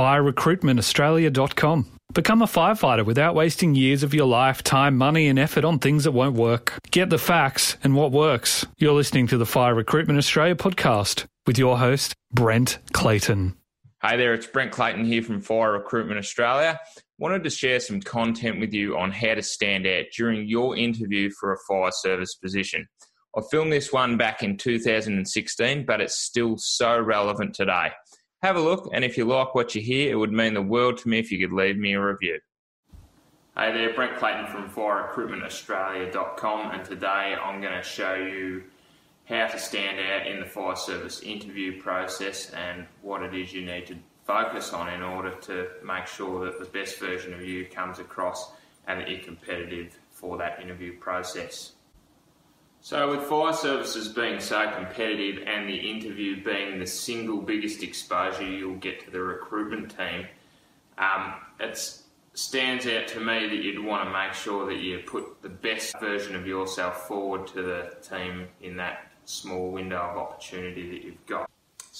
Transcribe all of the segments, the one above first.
firerecruitmentaustralia.com. Become a firefighter without wasting years of your life, time, money, and effort on things that won't work. Get the facts and what works. You're listening to the Fire Recruitment Australia podcast with your host, Brent Clayton. Hey there, it's Brent Clayton here from Fire Recruitment Australia. Wanted to share some content with you on how to stand out during your interview for a fire service position. I filmed this one back in 2016, but it's still so relevant today. Have a look, and if you like what you hear, it would mean the world to me if you could leave me a review. Hey there, Brent Clayton from FireRecruitmentAustralia.com, and today I'm going to show you how to stand out in the fire service interview process and what it is you need to focus on in order to make sure that the best version of you comes across and that you're competitive for that interview process. So, with fire services being so competitive and the interview being the single biggest exposure you'll get to the recruitment team, um, it stands out to me that you'd want to make sure that you put the best version of yourself forward to the team in that small window of opportunity that you've got.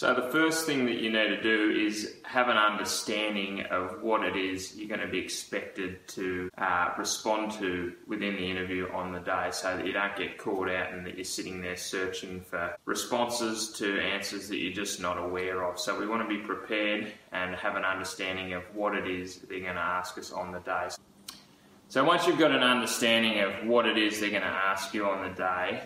So, the first thing that you need to do is have an understanding of what it is you're going to be expected to uh, respond to within the interview on the day so that you don't get caught out and that you're sitting there searching for responses to answers that you're just not aware of. So, we want to be prepared and have an understanding of what it is they're going to ask us on the day. So, once you've got an understanding of what it is they're going to ask you on the day,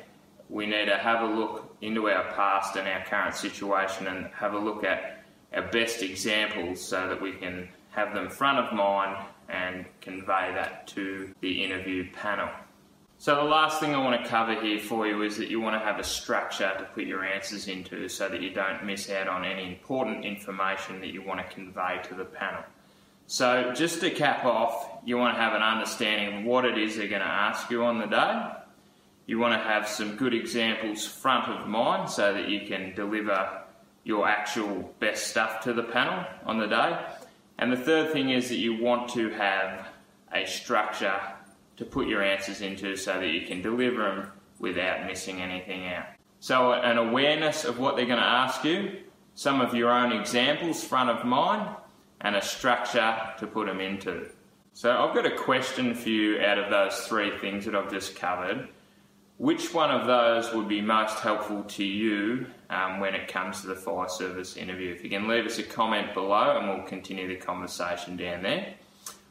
we need to have a look into our past and our current situation and have a look at our best examples so that we can have them front of mind and convey that to the interview panel. So, the last thing I want to cover here for you is that you want to have a structure to put your answers into so that you don't miss out on any important information that you want to convey to the panel. So, just to cap off, you want to have an understanding of what it is they're going to ask you on the day you want to have some good examples front of mind so that you can deliver your actual best stuff to the panel on the day. And the third thing is that you want to have a structure to put your answers into so that you can deliver them without missing anything out. So, an awareness of what they're going to ask you, some of your own examples front of mind, and a structure to put them into. So, I've got a question for you out of those three things that I've just covered. Which one of those would be most helpful to you um, when it comes to the fire service interview? If you can leave us a comment below and we'll continue the conversation down there.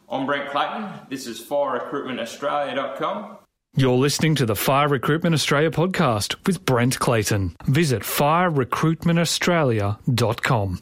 I'm Brent Clayton. This is firerecruitmentaustralia.com. You're listening to the Fire Recruitment Australia podcast with Brent Clayton. Visit firerecruitmentaustralia.com.